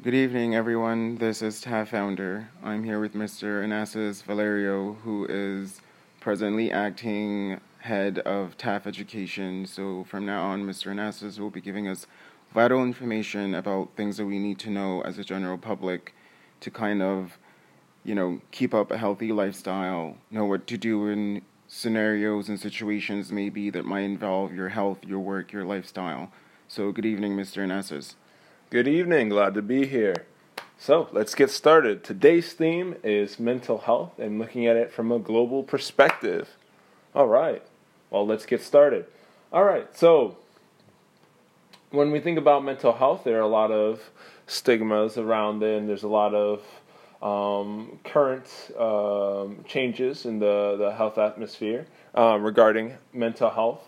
Good evening, everyone. This is TAF Founder. I'm here with Mr. Anastas Valerio, who is presently acting head of TAF Education. So from now on, Mr. Anastas will be giving us vital information about things that we need to know as a general public to kind of, you know, keep up a healthy lifestyle, know what to do in scenarios and situations maybe that might involve your health, your work, your lifestyle. So good evening, Mr. Anastas. Good evening, glad to be here. So let's get started. Today's theme is mental health and looking at it from a global perspective. All right, well, let's get started. All right, so when we think about mental health, there are a lot of stigmas around it, and there's a lot of um, current um, changes in the, the health atmosphere uh, regarding mental health.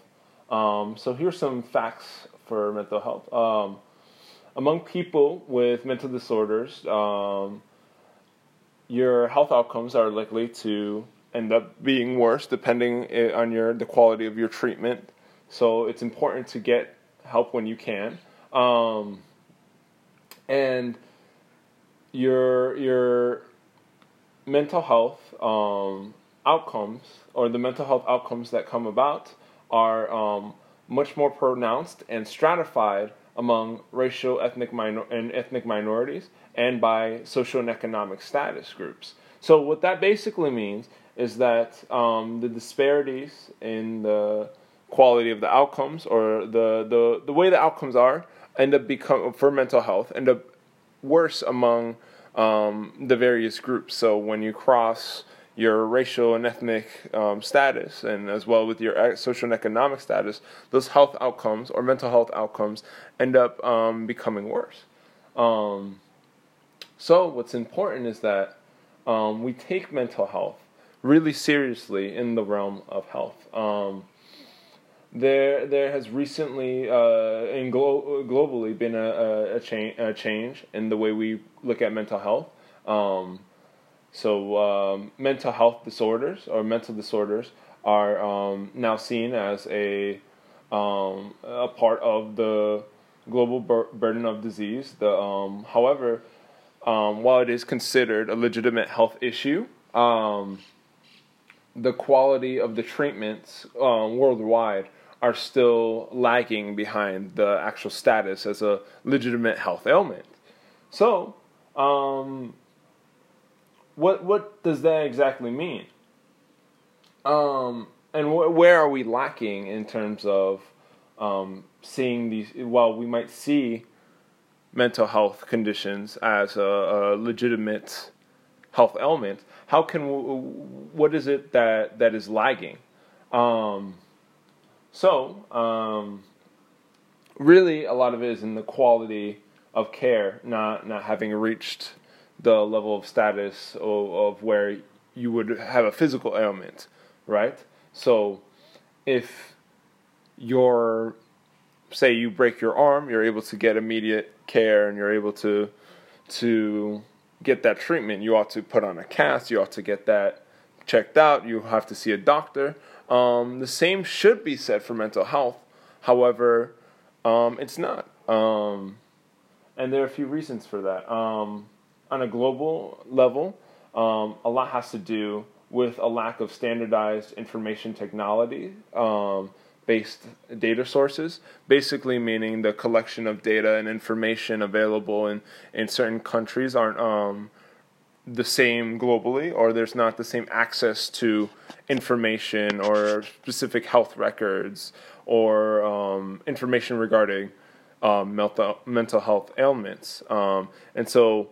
Um, so here's some facts for mental health. Among people with mental disorders, um, your health outcomes are likely to end up being worse depending eh, on your the quality of your treatment. So it's important to get help when you can, um, and your your mental health um, outcomes or the mental health outcomes that come about are um, much more pronounced and stratified among racial ethnic minor- and ethnic minorities and by social and economic status groups. So what that basically means is that um, the disparities in the quality of the outcomes or the, the, the way the outcomes are end up become for mental health end up worse among um, the various groups. So when you cross your racial and ethnic um, status, and as well with your social and economic status, those health outcomes or mental health outcomes end up um, becoming worse. Um, so, what's important is that um, we take mental health really seriously in the realm of health. Um, there, there has recently uh, and glo- globally been a, a, cha- a, change in the way we look at mental health. Um, so, um, mental health disorders or mental disorders are um, now seen as a um, a part of the global bur- burden of disease. The um, however, um, while it is considered a legitimate health issue, um, the quality of the treatments worldwide are still lagging behind the actual status as a legitimate health ailment. So, um, what what does that exactly mean? Um, and wh- where are we lacking in terms of um, seeing these? While we might see mental health conditions as a, a legitimate health ailment, how can what is it that that is lagging? Um, so um, really, a lot of it is in the quality of care, not not having reached the level of status of, of where you would have a physical ailment, right? So if you're say you break your arm, you're able to get immediate care and you're able to to get that treatment. You ought to put on a cast. You ought to get that checked out. You have to see a doctor. Um, the same should be said for mental health. However, um, it's not. Um, and there are a few reasons for that. On a global level, um, a lot has to do with a lack of standardized information technology um, based data sources, basically meaning the collection of data and information available in, in certain countries aren't um, the same globally, or there's not the same access to information or specific health records or um, information regarding um, mental, mental health ailments. Um, and so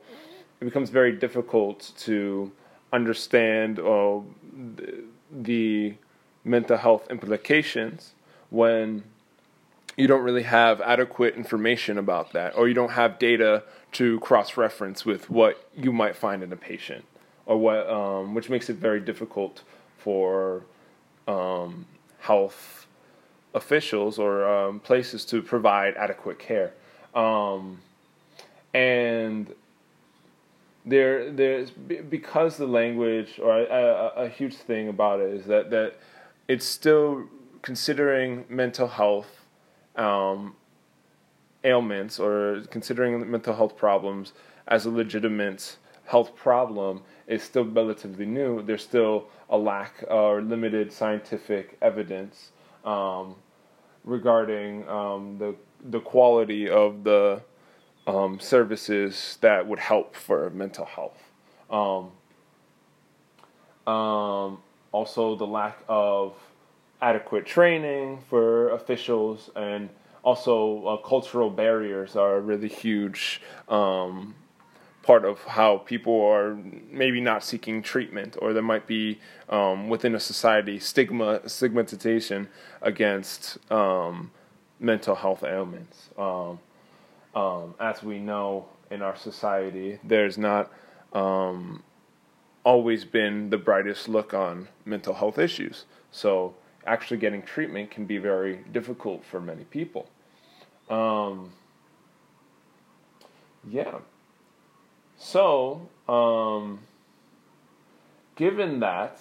it becomes very difficult to understand uh, the mental health implications when you don't really have adequate information about that, or you don't have data to cross reference with what you might find in a patient, or what, um, which makes it very difficult for um, health officials or um, places to provide adequate care. Um, and there there's because the language or a, a, a, huge thing about it is that that it's still considering mental health um, ailments or considering mental health problems as a legitimate health problem is still relatively new. There's still a lack or limited scientific evidence um, regarding um, the the quality of the um, services that would help for mental health. Um, um, also, the lack of adequate training for officials and also uh, cultural barriers are a really huge um, part of how people are maybe not seeking treatment, or there might be um, within a society stigma stigmatization against um, mental health ailments. Um, as we know in our society, there's not um, always been the brightest look on mental health issues. So actually getting treatment can be very difficult for many people. Um, yeah. So, um, given that,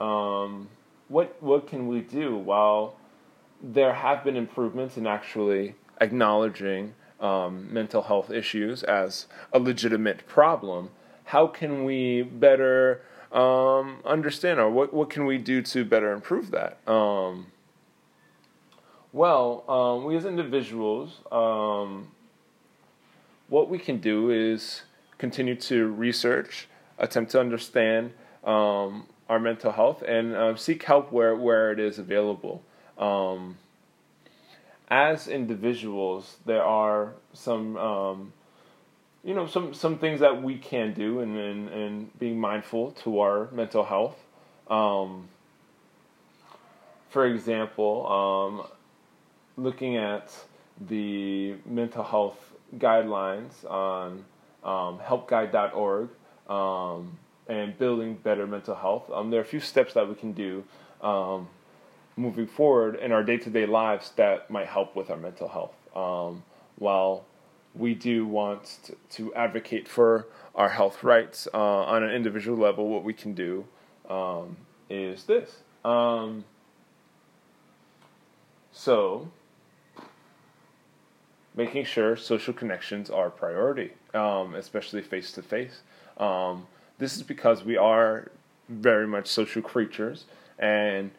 um, what what can we do? While there have been improvements in actually acknowledging um, mental health issues as a legitimate problem, how can we better um, understand, or what what can we do to better improve that? Um, well, um, we as individuals, um, what we can do is continue to research, attempt to understand um, our mental health, and uh, seek help where where it is available. Um, as individuals, there are some you know some some things that we can do and, and being mindful to our mental health. Um, for example, um, looking at the mental health guidelines on um, helpguide.org um, and building better mental health, um, there are a few steps that we can do um, moving forward in our day to day lives that might help with our mental health. Um, while we do want to, to advocate for our health rights uh, on an individual level. What we can do um, is this. Um, so, making sure social connections are a priority, um, especially face to face. This is because we are very much social creatures, and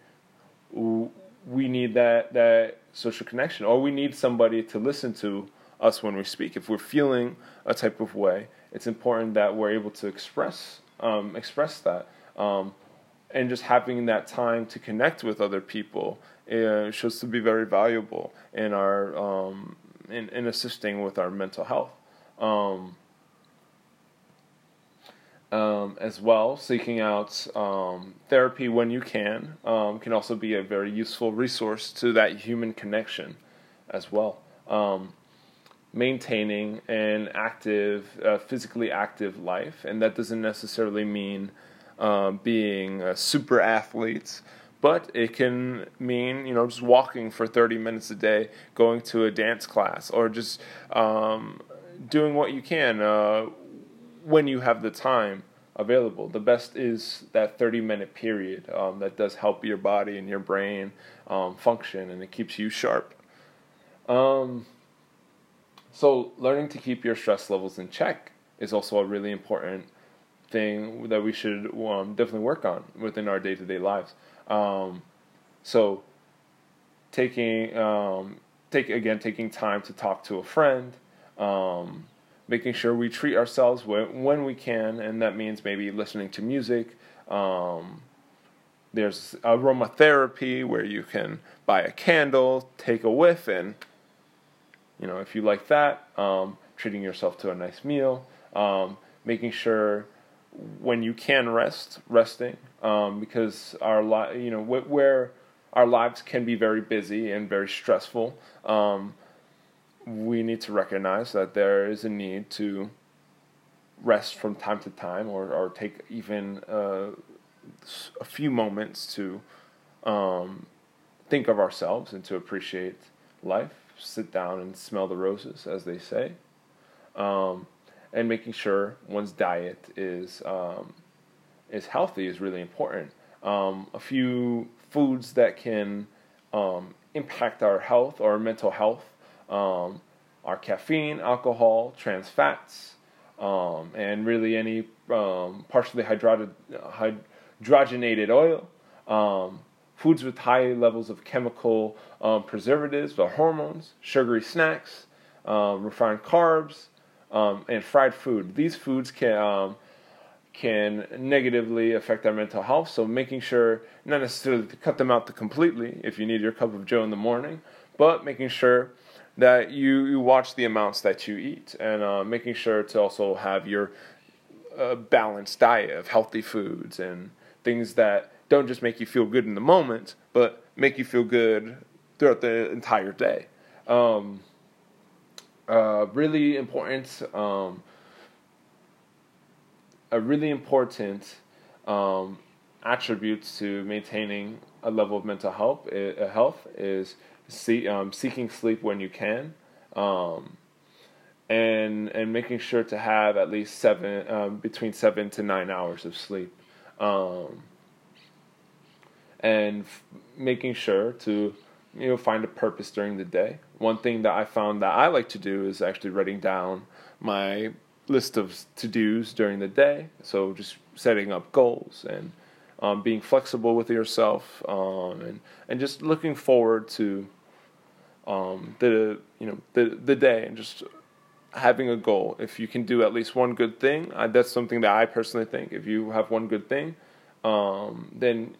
we need that that social connection, or we need somebody to listen to us when we speak. If we're feeling a type of way, it's important that we're able to express um, express that. Um, and just having that time to connect with other people uh, shows to be very valuable in our um, in, in assisting with our mental health. Um, um, as well, seeking out um, therapy when you can um, can also be a very useful resource to that human connection as well. Um, maintaining an active, uh, physically active life, and that doesn't necessarily mean uh, being a super athletes, but it can mean you know just walking for 30 minutes a day, going to a dance class, or just um, doing what you can uh, when you have the time available. The best is that 30 minute period um, that does help your body and your brain um, function, and it keeps you sharp. Um, so, learning to keep your stress levels in check is also a really important thing that we should um, definitely work on within our day to day lives. Um, so, taking um, take again taking time to talk to a friend, making sure we treat ourselves when, when we can, and that means maybe listening to music. Um, there's aromatherapy where you can buy a candle, take a whiff, and you know, if you like that, um, treating yourself to a nice meal, um, making sure when you can rest, resting, um, because our li- you know wh- where our lives can be very busy and very stressful. Um, we need to recognize that there is a need to rest from time to time, or or take even uh, a few moments to um, think of ourselves and to appreciate life sit down and smell the roses, as they say, um, and making sure one's diet is um, is healthy is really important. Um, a few foods that can um, impact our health or mental health um, are caffeine, alcohol, trans fats, um, and really any um, partially hydrogenated oil. Um, foods with high levels of chemical um, preservatives or hormones, sugary snacks, refined carbs, and fried food. These foods can can negatively affect our mental health. So making sure not necessarily to cut them out completely if you need your cup of Joe in the morning, but making sure that you, you watch the amounts that you eat and uh, making sure to also have your uh, balanced diet of healthy foods and things that don't just make you feel good in the moment, but make you feel good throughout the entire day. Um, uh, really important, um, a really important um, attribute to maintaining a level of mental health, uh, health is see, um, seeking sleep when you can, um, and and making sure to have at least seven um, between seven to nine hours of sleep. Um, and f- making sure to you know find a purpose during the day. One thing that I found that I like to do is actually writing down my list of to dos during the day. So just setting up goals and um, being flexible with yourself um, and and just looking forward to um, the you know the the day and just having a goal. If you can do at least one good thing, I, that's something that I personally think. If you have one good thing, um, then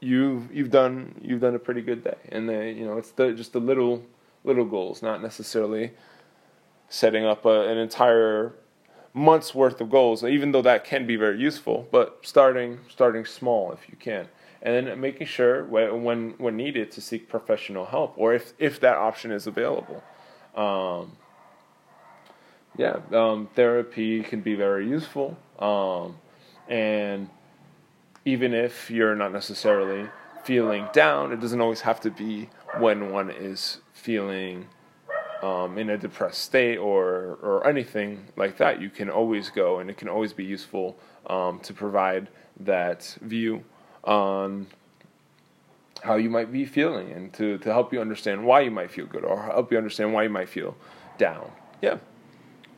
you've you've done you've done a pretty good day. And then you know it's the just the little little goals, not necessarily setting up a, an entire month's worth of goals. Even though that can be very useful, but starting starting small if you can, and then making sure when when needed to seek professional help or if if that option is available. Um, yeah, um, therapy can be very useful, um, and even if you're not necessarily feeling down, it doesn't always have to be when one is feeling um, in a depressed state or or anything like that. You can always go, and it can always be useful um, to provide that view on how you might be feeling, and to to help you understand why you might feel good, or help you understand why you might feel down. Yeah.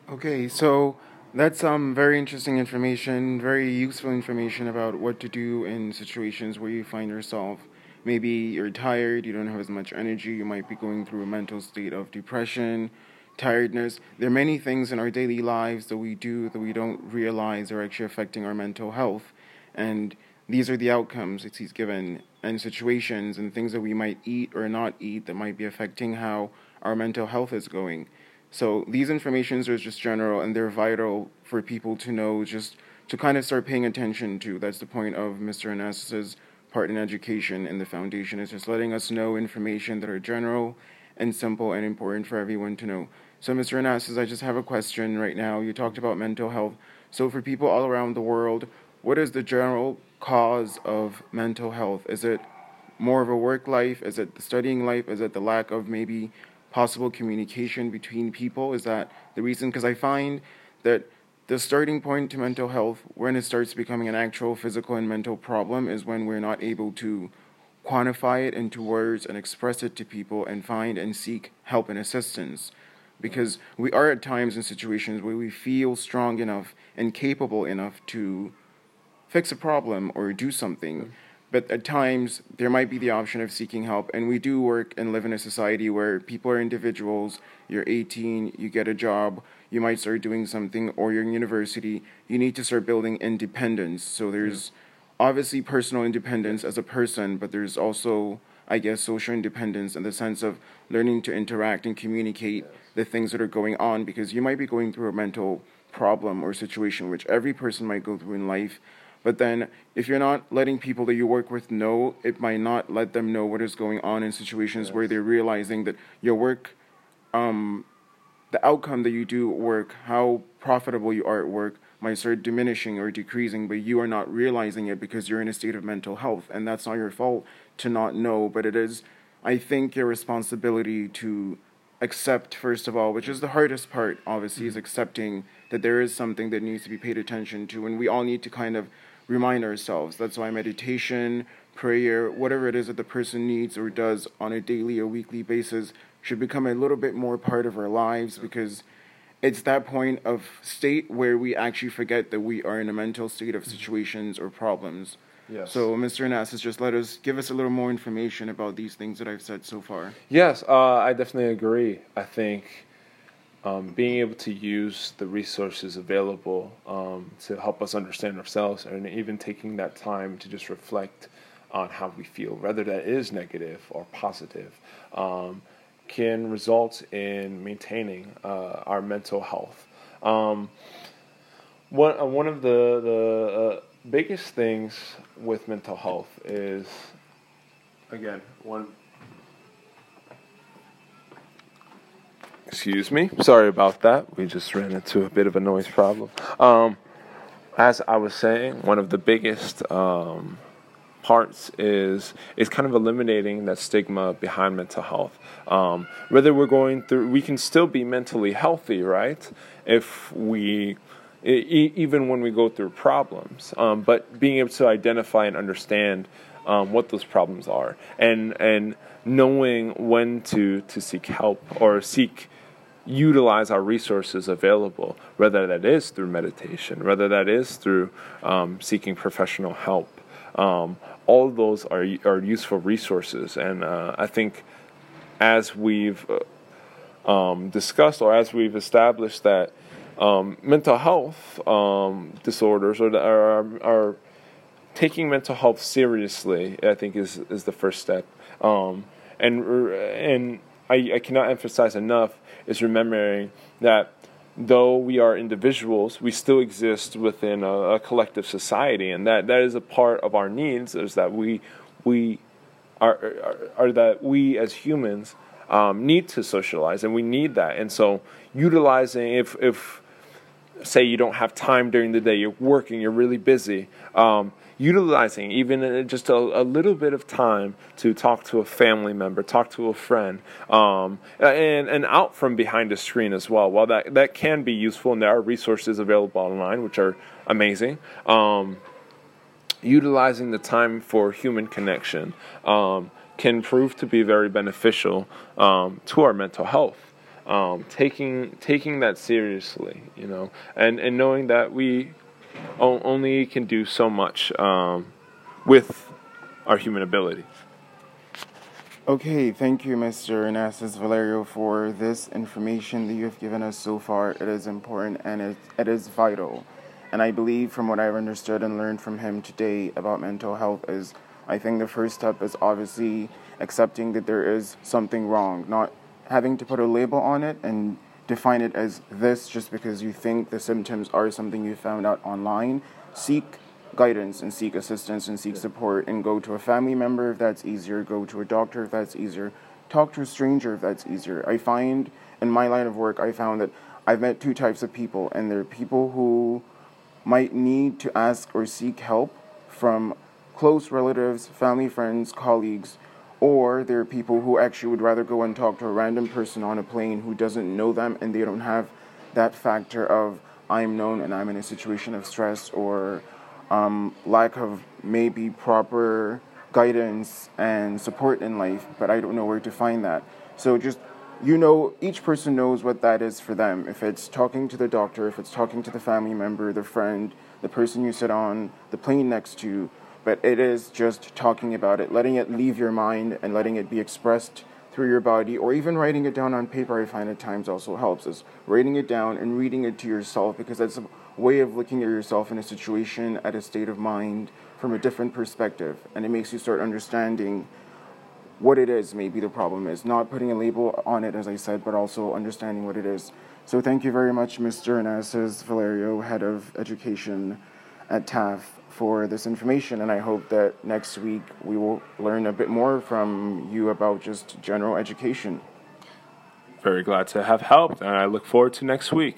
Okay, so that's um very interesting information, very useful information about what to do in situations where you find yourself maybe you're tired, you don't have as much energy, you might be going through a mental state of depression, tiredness. There are many things in our daily lives that we do that we don't realize are actually affecting our mental health. And these are the outcomes that he's given and situations and things that we might eat or not eat that might be affecting how our mental health is going. So these informations are just general and they're vital for people to know just to kind of start paying attention to. That's the point of Mr. Anastas' part in education and the foundation is just letting us know information that are general and simple and important for everyone to know. So Mr. Anastas, I just have a question right now. You talked about mental health. So for people all around the world, what is the general cause of mental health? Is it more of a work life? Is it the studying life? Is it the lack of maybe possible communication between people? Is that the reason? Because I find that the starting point to mental health, when it starts becoming an actual physical and mental problem, is when we're not able to quantify it into words and express it to people and find and seek help and assistance. Because we are at times in situations where we feel strong enough and capable enough to fix a problem or do something. But at times, there might be the option of seeking help. And we do work and live in a society where people are individuals. You're 18, you get a job, you might start doing something, or you're in university. You need to start building independence. So there's obviously personal independence as a person, but there's also, I guess, social independence in the sense of learning to interact and communicate yes. the things that are going on because you might be going through a mental problem or situation, which every person might go through in life but then, if you're not letting people that you work with know, it might not let them know what is going on in situations yes. where they're realizing that your work, um, the outcome that you do at work, how profitable you are at work, might start diminishing or decreasing, but you are not realizing it because you're in a state of mental health. And that's not your fault to not know, but it is, I think, your responsibility to accept, first of all, which is the hardest part, obviously, mm-hmm. is accepting that there is something that needs to be paid attention to. And we all need to kind of remind ourselves. That's why meditation, prayer, whatever it is that the person needs or does on a daily or weekly basis should become a little bit more part of our lives because it's that point of state where we actually forget that we are in a mental state of situations or problems. Yes. So, Mr. Anastas, just let us give us a little more information about these things that I've said so far. Yes, uh, I definitely agree. I think um, being able to use the resources available um, to help us understand ourselves, and even taking that time to just reflect on how we feel, whether that is negative or positive, um, can result in maintaining uh, our mental health. Um, one uh, one of the the uh, biggest things with mental health is, again, one. Excuse me. Sorry about that. We just ran into a bit of a noise problem. Um, as I was saying, one of the biggest um, parts is is kind of eliminating that stigma behind mental health. Um, whether we're going through, we can still be mentally healthy, right? If we even when we go through problems. Um, but being able to identify and understand um, what those problems are, and and knowing when to to seek help or seek utilize our resources available, whether that is through meditation, whether that is through um, seeking professional help. Um, all those are are useful resources, and uh, I think as we've uh, um, discussed or as we've established that um, mental health um, disorders or are, are, taking mental health seriously. I think is is the first step, um, and and I, I cannot emphasize enough is remembering that though we are individuals, we still exist within a, a, collective society, and that, that is a part of our needs. Is that we we are are, are that we as humans um, need to socialize, and we need that. And so, utilizing if if say you don't have time during the day, you're working, you're really busy, um, utilizing even just a, a, little bit of time to talk to a family member, talk to a friend, um, and, and out from behind a screen as well. While that, that can be useful, and there are resources available online which are amazing. Um, utilizing the time for human connection um, can prove to be very beneficial um, to our mental health um, taking taking that seriously, you know, and and knowing that we only can do so much um, with our human ability. Okay, thank you, Mr. Anastas Valerio, for this information that you have given us so far. It is important and it, it is vital. And I believe, from what I've understood and learned from him today about mental health, is I think the first step is obviously accepting that there is something wrong, not having to put a label on it and define it as this just because you think the symptoms are something you found out online. Seek guidance and seek assistance and seek support and go to a family member if that's easier, go to a doctor if that's easier, talk to a stranger if that's easier. I find in my line of work, I found that I've met two types of people, and there are people who might need to ask or seek help from close relatives, family, friends, colleagues or there are people who actually would rather go and talk to a random person on a plane who doesn't know them and they don't have that factor of I'm known and I'm in a situation of stress or um, lack of maybe proper guidance and support in life, but I don't know where to find that. So just you know, each person knows what that is for them. If it's talking to the doctor, if it's talking to the family member, the friend, the person you sit on the plane next to, but it is just talking about it, letting it leave your mind and letting it be expressed through your body, or even writing it down on paper, I find at times also helps. Is writing it down and reading it to yourself because that's a way of looking at yourself in a situation, at a state of mind from a different perspective, and it makes you start understanding what it is maybe the problem is not putting a label on it as i said but also understanding what it is so thank you very much mr anastas valerio head of education at TAF for this information, and I hope that next week we will learn a bit more from you about just general education. Very glad to have helped, and I look forward to next week.